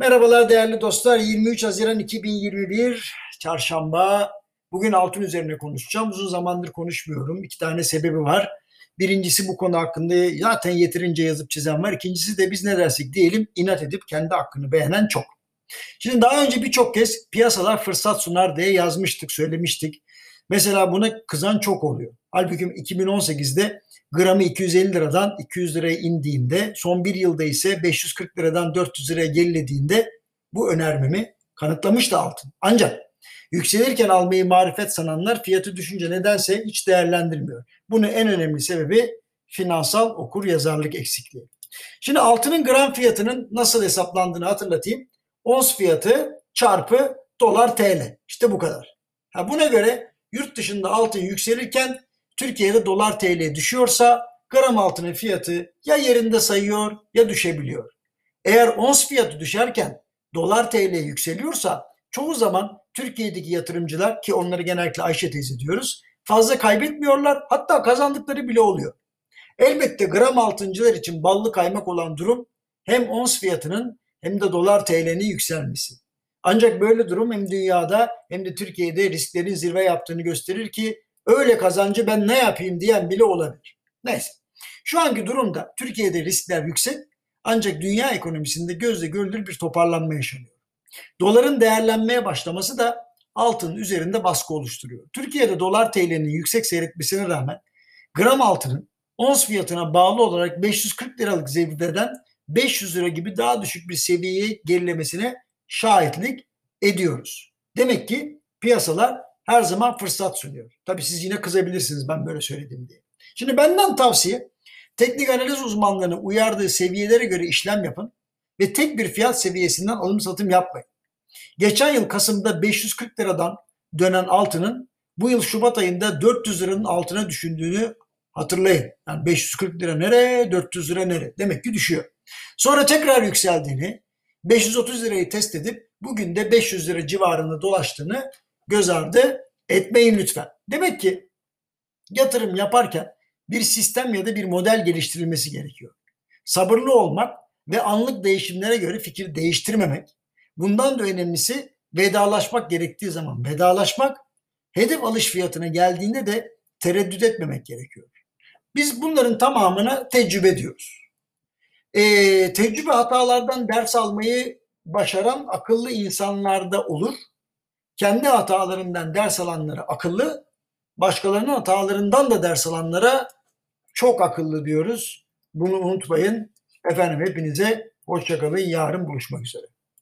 Merhabalar değerli dostlar. 23 Haziran 2021 Çarşamba. Bugün altın üzerine konuşacağım. Uzun zamandır konuşmuyorum. İki tane sebebi var. Birincisi bu konu hakkında zaten yeterince yazıp çizen var. İkincisi de biz ne dersek diyelim inat edip kendi hakkını beğenen çok. Şimdi daha önce birçok kez piyasalar fırsat sunar diye yazmıştık, söylemiştik. Mesela buna kızan çok oluyor. Halbuki 2018'de gramı 250 liradan 200 liraya indiğinde son bir yılda ise 540 liradan 400 liraya gerilediğinde bu önermemi kanıtlamıştı altın. Ancak yükselirken almayı marifet sananlar fiyatı düşünce nedense hiç değerlendirmiyor. Bunun en önemli sebebi finansal okur yazarlık eksikliği. Şimdi altının gram fiyatının nasıl hesaplandığını hatırlatayım. Ons fiyatı çarpı dolar TL. İşte bu kadar. Ha buna göre yurt dışında altın yükselirken Türkiye'de dolar TL düşüyorsa gram altının fiyatı ya yerinde sayıyor ya düşebiliyor. Eğer ons fiyatı düşerken dolar TL yükseliyorsa çoğu zaman Türkiye'deki yatırımcılar ki onları genellikle Ayşe teyze diyoruz fazla kaybetmiyorlar hatta kazandıkları bile oluyor. Elbette gram altıncılar için ballı kaymak olan durum hem ons fiyatının hem de dolar TL'nin yükselmesi. Ancak böyle durum hem dünyada hem de Türkiye'de risklerin zirve yaptığını gösterir ki öyle kazancı ben ne yapayım diyen bile olabilir. Neyse. Şu anki durumda Türkiye'de riskler yüksek ancak dünya ekonomisinde gözle görülür bir toparlanma yaşanıyor. Doların değerlenmeye başlaması da altının üzerinde baskı oluşturuyor. Türkiye'de dolar TL'nin yüksek seyretmesine rağmen gram altının ons fiyatına bağlı olarak 540 liralık zevdeden 500 lira gibi daha düşük bir seviyeye gerilemesine şahitlik ediyoruz. Demek ki piyasalar her zaman fırsat sunuyor. Tabii siz yine kızabilirsiniz ben böyle söyledim diye. Şimdi benden tavsiye teknik analiz uzmanlarının uyardığı seviyelere göre işlem yapın ve tek bir fiyat seviyesinden alım satım yapmayın. Geçen yıl Kasım'da 540 liradan dönen altının bu yıl Şubat ayında 400 liranın altına düşündüğünü hatırlayın. Yani 540 lira nereye, 400 lira nereye? Demek ki düşüyor. Sonra tekrar yükseldiğini, 530 lirayı test edip bugün de 500 lira civarında dolaştığını göz ardı etmeyin lütfen. Demek ki yatırım yaparken bir sistem ya da bir model geliştirilmesi gerekiyor. Sabırlı olmak ve anlık değişimlere göre fikir değiştirmemek. Bundan da önemlisi vedalaşmak gerektiği zaman vedalaşmak, hedef alış fiyatına geldiğinde de tereddüt etmemek gerekiyor. Biz bunların tamamını tecrübe ediyoruz. Ee, tecrübe hatalardan ders almayı başaran akıllı insanlarda olur. Kendi hatalarından ders alanlara akıllı, başkalarının hatalarından da ders alanlara çok akıllı diyoruz. Bunu unutmayın. Efendim hepinize hoşçakalın. Yarın buluşmak üzere.